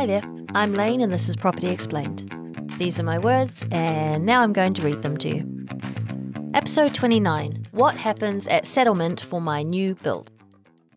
Hi there, I'm Lane and this is Property Explained. These are my words, and now I'm going to read them to you. Episode 29 What happens at settlement for my new build?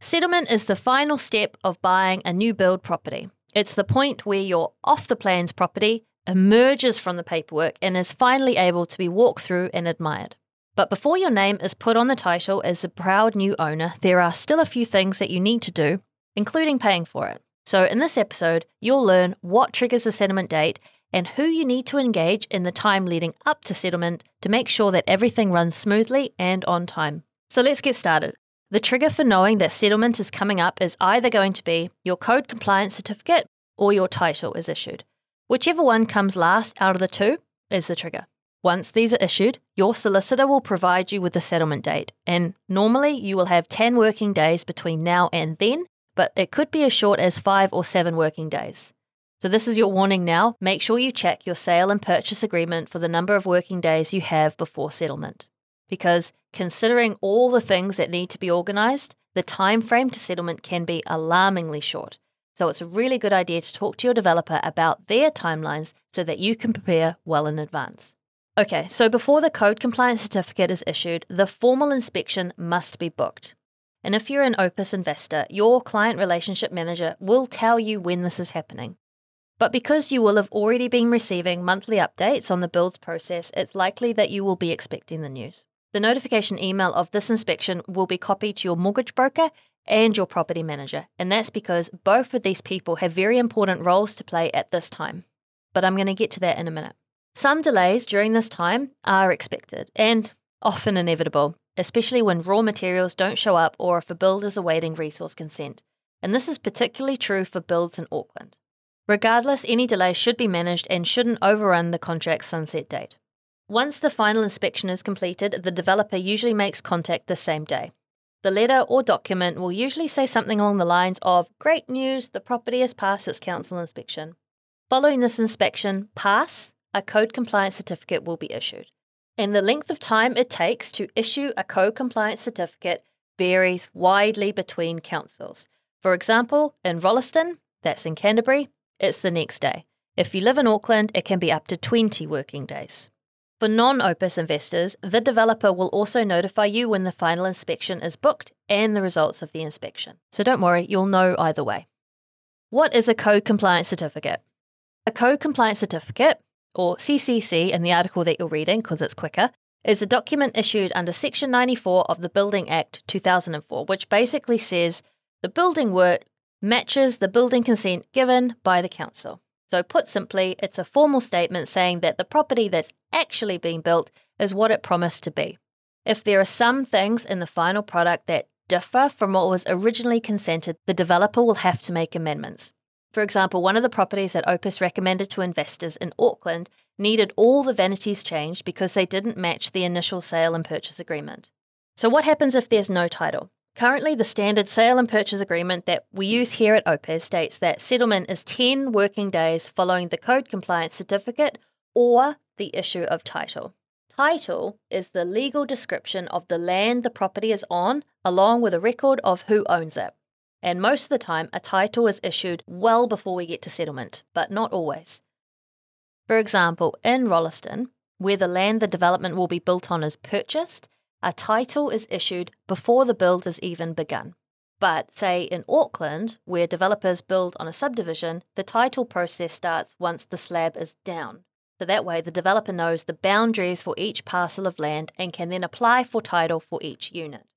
Settlement is the final step of buying a new build property. It's the point where your off the plans property emerges from the paperwork and is finally able to be walked through and admired. But before your name is put on the title as the proud new owner, there are still a few things that you need to do, including paying for it. So, in this episode, you'll learn what triggers a settlement date and who you need to engage in the time leading up to settlement to make sure that everything runs smoothly and on time. So, let's get started. The trigger for knowing that settlement is coming up is either going to be your code compliance certificate or your title is issued. Whichever one comes last out of the two is the trigger. Once these are issued, your solicitor will provide you with the settlement date, and normally you will have 10 working days between now and then but it could be as short as five or seven working days. So, this is your warning now. Make sure you check your sale and purchase agreement for the number of working days you have before settlement. Because considering all the things that need to be organised, the time frame to settlement can be alarmingly short. So, it's a really good idea to talk to your developer about their timelines so that you can prepare well in advance. Okay, so before the code compliance certificate is issued, the formal inspection must be booked. And if you're an Opes investor, your client relationship manager will tell you when this is happening. But because you will have already been receiving monthly updates on the builds process, it's likely that you will be expecting the news. The notification email of this inspection will be copied to your mortgage broker and your property manager, and that's because both of these people have very important roles to play at this time. But I'm going to get to that in a minute. Some delays during this time are expected and often inevitable, especially when raw materials don't show up or if a build is awaiting resource consent. And this is particularly true for builds in Auckland. Regardless, any delay should be managed and shouldn't overrun the contract's sunset date. Once the final inspection is completed, the developer usually makes contact the same day. The letter or document will usually say something along the lines of Great news, the property has passed its council inspection. Following this inspection, pass, a code compliance certificate will be issued and the length of time it takes to issue a code compliance certificate varies widely between councils. For example, in Rolleston, that's in Canterbury, it's the next day. If you live in Auckland, it can be up to 20 working days. For non Opes investors, the developer will also notify you when the final inspection is booked and the results of the inspection. So don't worry, you'll know either way. What is a code compliance certificate? A code compliance certificate or CCC in the article that you're reading because it's quicker, is a document issued under Section 94 of the Building Act 2004, which basically says the building work matches the building consent given by the council. So, put simply, it's a formal statement saying that the property that's actually being built is what it promised to be. If there are some things in the final product that differ from what was originally consented, the developer will have to make amendments. For example, one of the properties that Opes recommended to investors in Auckland needed all the vanities changed because they didn't match the initial sale and purchase agreement. So, what happens if there's no title? Currently, the standard sale and purchase agreement that we use here at Opes states that settlement is 10 working days following the code compliance certificate or the issue of title. Title is the legal description of the land the property is on, along with a record of who owns it. And most of the time, a title is issued well before we get to settlement, but not always. For example, in Rolleston, where the land the development will be built on is purchased, a title is issued before the build is even begun. But, say, in Auckland, where developers build on a subdivision, the title process starts once the slab is down. So that way, the developer knows the boundaries for each parcel of land and can then apply for title for each unit.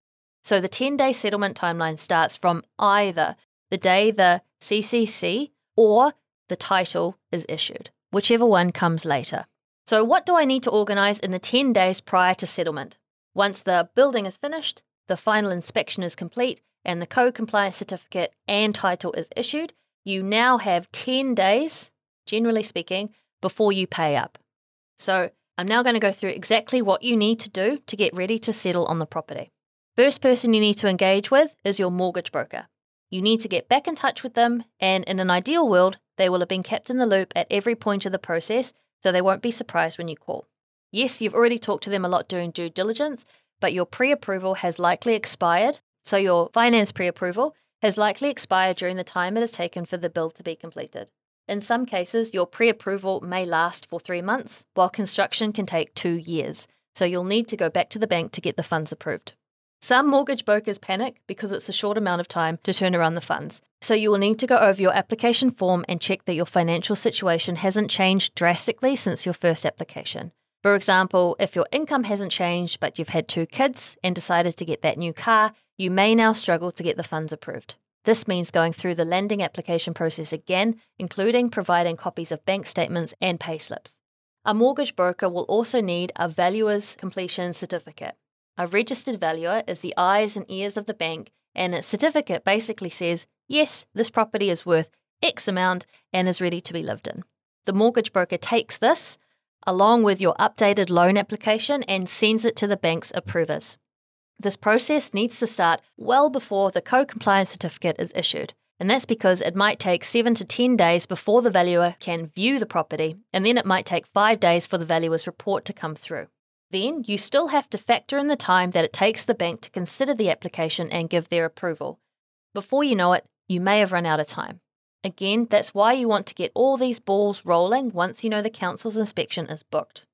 So the 10 day settlement timeline starts from either the day the CCC or the title is issued, whichever one comes later. So, what do I need to organise in the 10 days prior to settlement? Once the building is finished, the final inspection is complete, and the co compliance certificate and title is issued, you now have 10 days, generally speaking, before you pay up. So, I'm now going to go through exactly what you need to do to get ready to settle on the property. First person you need to engage with is your mortgage broker. You need to get back in touch with them, and in an ideal world, they will have been kept in the loop at every point of the process so they won't be surprised when you call. Yes, you've already talked to them a lot during due diligence, but your pre approval has likely expired. So, your finance pre approval has likely expired during the time it has taken for the bill to be completed. In some cases, your pre approval may last for three months, while construction can take two years. So you'll need to go back to the bank to get the funds approved. Some mortgage brokers panic because it's a short amount of time to turn around the funds. So you will need to go over your application form and check that your financial situation hasn't changed drastically since your first application. For example, if your income hasn't changed but you've had two kids and decided to get that new car, you may now struggle to get the funds approved. This means going through the lending application process again, including providing copies of bank statements and payslips. A mortgage broker will also need a valuer's completion certificate. A registered valuer is the eyes and ears of the bank, and its certificate basically says, yes, this property is worth X amount and is ready to be lived in. The mortgage broker takes this, along with your updated loan application, and sends it to the bank's approvers. This process needs to start well before the co compliance certificate is issued, and that's because it might take 7 to 10 days before the valuer can view the property, and then it might take 5 days for the valuer's report to come through. Then you still have to factor in the time that it takes the bank to consider the application and give their approval. Before you know it, you may have run out of time. Again, that's why you want to get all these balls rolling once you know the council's inspection is booked.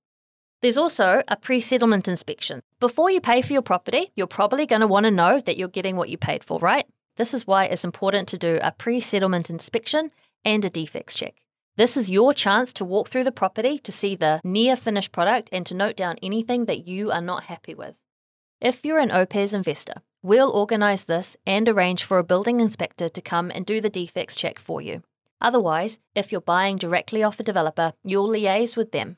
There's also a pre settlement inspection. Before you pay for your property, you're probably going to want to know that you're getting what you paid for, right? This is why it's important to do a pre settlement inspection and a defects check. This is your chance to walk through the property to see the near finished product and to note down anything that you are not happy with. If you're an OPES investor, we'll organise this and arrange for a building inspector to come and do the defects check for you. Otherwise, if you're buying directly off a developer, you'll liaise with them.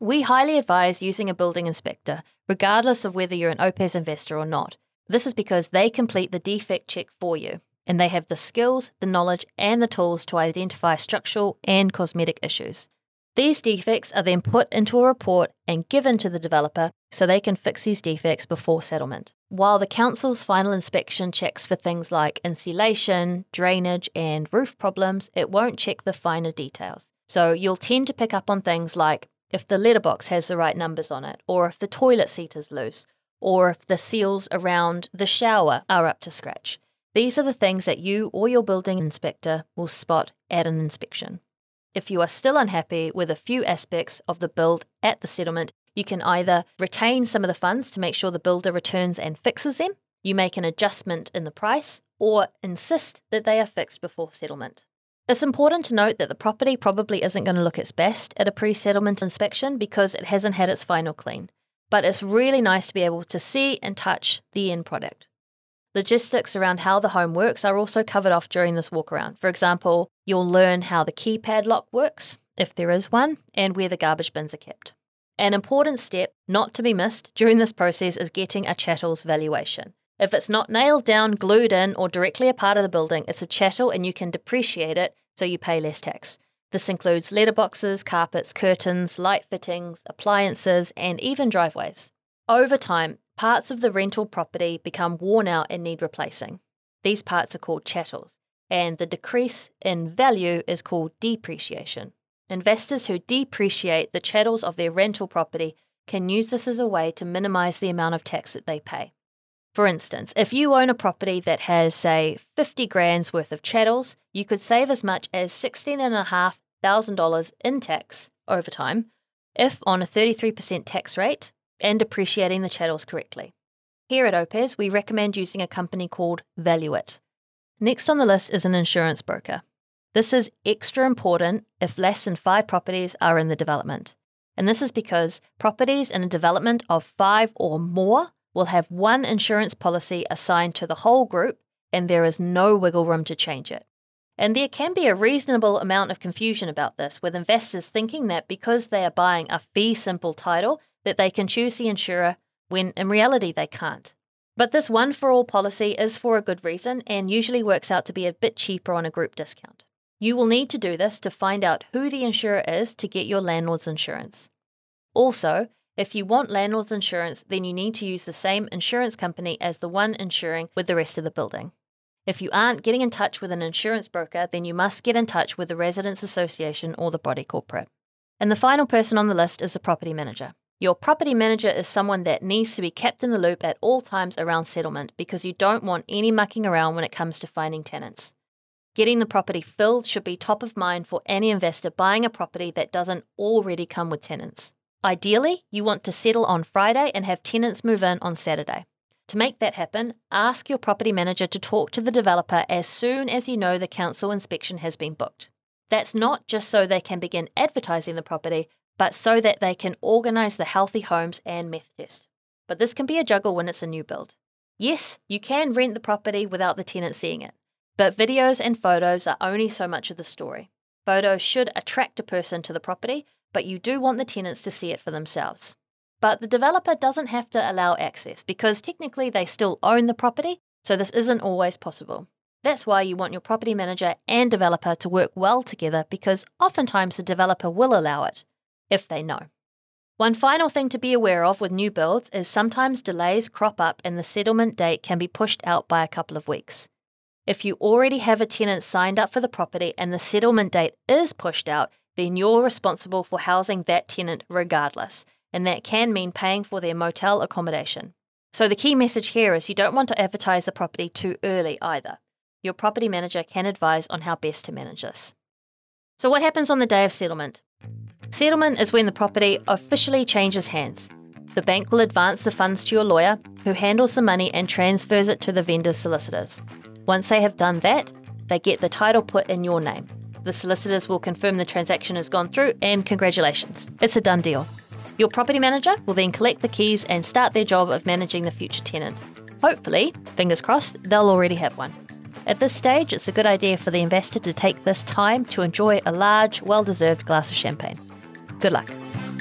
We highly advise using a building inspector, regardless of whether you're an OPES investor or not. This is because they complete the defect check for you and they have the skills, the knowledge, and the tools to identify structural and cosmetic issues. These defects are then put into a report and given to the developer so they can fix these defects before settlement. While the council's final inspection checks for things like insulation, drainage, and roof problems, it won't check the finer details. So you'll tend to pick up on things like if the letterbox has the right numbers on it, or if the toilet seat is loose, or if the seals around the shower are up to scratch. These are the things that you or your building inspector will spot at an inspection. If you are still unhappy with a few aspects of the build at the settlement, you can either retain some of the funds to make sure the builder returns and fixes them, you make an adjustment in the price, or insist that they are fixed before settlement. It's important to note that the property probably isn't going to look its best at a pre settlement inspection because it hasn't had its final clean, but it's really nice to be able to see and touch the end product. Logistics around how the home works are also covered off during this walk around. For example, you'll learn how the keypad lock works, if there is one, and where the garbage bins are kept. An important step not to be missed during this process is getting a chattel's valuation. If it's not nailed down, glued in, or directly a part of the building, it's a chattel and you can depreciate it so you pay less tax. This includes letterboxes, carpets, curtains, light fittings, appliances, and even driveways. Over time, parts of the rental property become worn out and need replacing. These parts are called chattels, and the decrease in value is called depreciation. Investors who depreciate the chattels of their rental property can use this as a way to minimize the amount of tax that they pay. For instance, if you own a property that has, say, 50 grand's worth of chattels, you could save as much as $16,500 in tax over time if, on a 33% tax rate, and appreciating the chattels correctly. Here at OPES, we recommend using a company called Valuit. Next on the list is an insurance broker. This is extra important if less than five properties are in the development. And this is because properties in a development of five or more will have one insurance policy assigned to the whole group, and there is no wiggle room to change it. And there can be a reasonable amount of confusion about this, with investors thinking that because they are buying a fee simple title, that they can choose the insurer when in reality they can't. But this one for all policy is for a good reason and usually works out to be a bit cheaper on a group discount. You will need to do this to find out who the insurer is to get your landlord's insurance. Also, if you want landlord's insurance, then you need to use the same insurance company as the one insuring with the rest of the building. If you aren't getting in touch with an insurance broker, then you must get in touch with the Residents Association or the body corporate. And the final person on the list is the property manager. Your property manager is someone that needs to be kept in the loop at all times around settlement because you don't want any mucking around when it comes to finding tenants. Getting the property filled should be top of mind for any investor buying a property that doesn't already come with tenants. Ideally, you want to settle on Friday and have tenants move in on Saturday. To make that happen, ask your property manager to talk to the developer as soon as you know the council inspection has been booked. That's not just so they can begin advertising the property, but so that they can organise the healthy homes and meth test. But this can be a juggle when it's a new build. Yes, you can rent the property without the tenant seeing it, but videos and photos are only so much of the story. Photos should attract a person to the property, but you do want the tenants to see it for themselves. But the developer doesn't have to allow access because technically they still own the property, so this isn't always possible. That's why you want your property manager and developer to work well together because oftentimes the developer will allow it, if they know. One final thing to be aware of with new builds is sometimes delays crop up and the settlement date can be pushed out by a couple of weeks. If you already have a tenant signed up for the property and the settlement date is pushed out, then you're responsible for housing that tenant regardless, and that can mean paying for their motel accommodation. So, the key message here is you don't want to advertise the property too early either. Your property manager can advise on how best to manage this. So, what happens on the day of settlement? Settlement is when the property officially changes hands. The bank will advance the funds to your lawyer, who handles the money and transfers it to the vendor's solicitors. Once they have done that, they get the title put in your name. The solicitors will confirm the transaction has gone through, and congratulations, it's a done deal. Your property manager will then collect the keys and start their job of managing the future tenant. Hopefully, fingers crossed, they'll already have one. At this stage, it's a good idea for the investor to take this time to enjoy a large, well deserved glass of champagne. Good luck.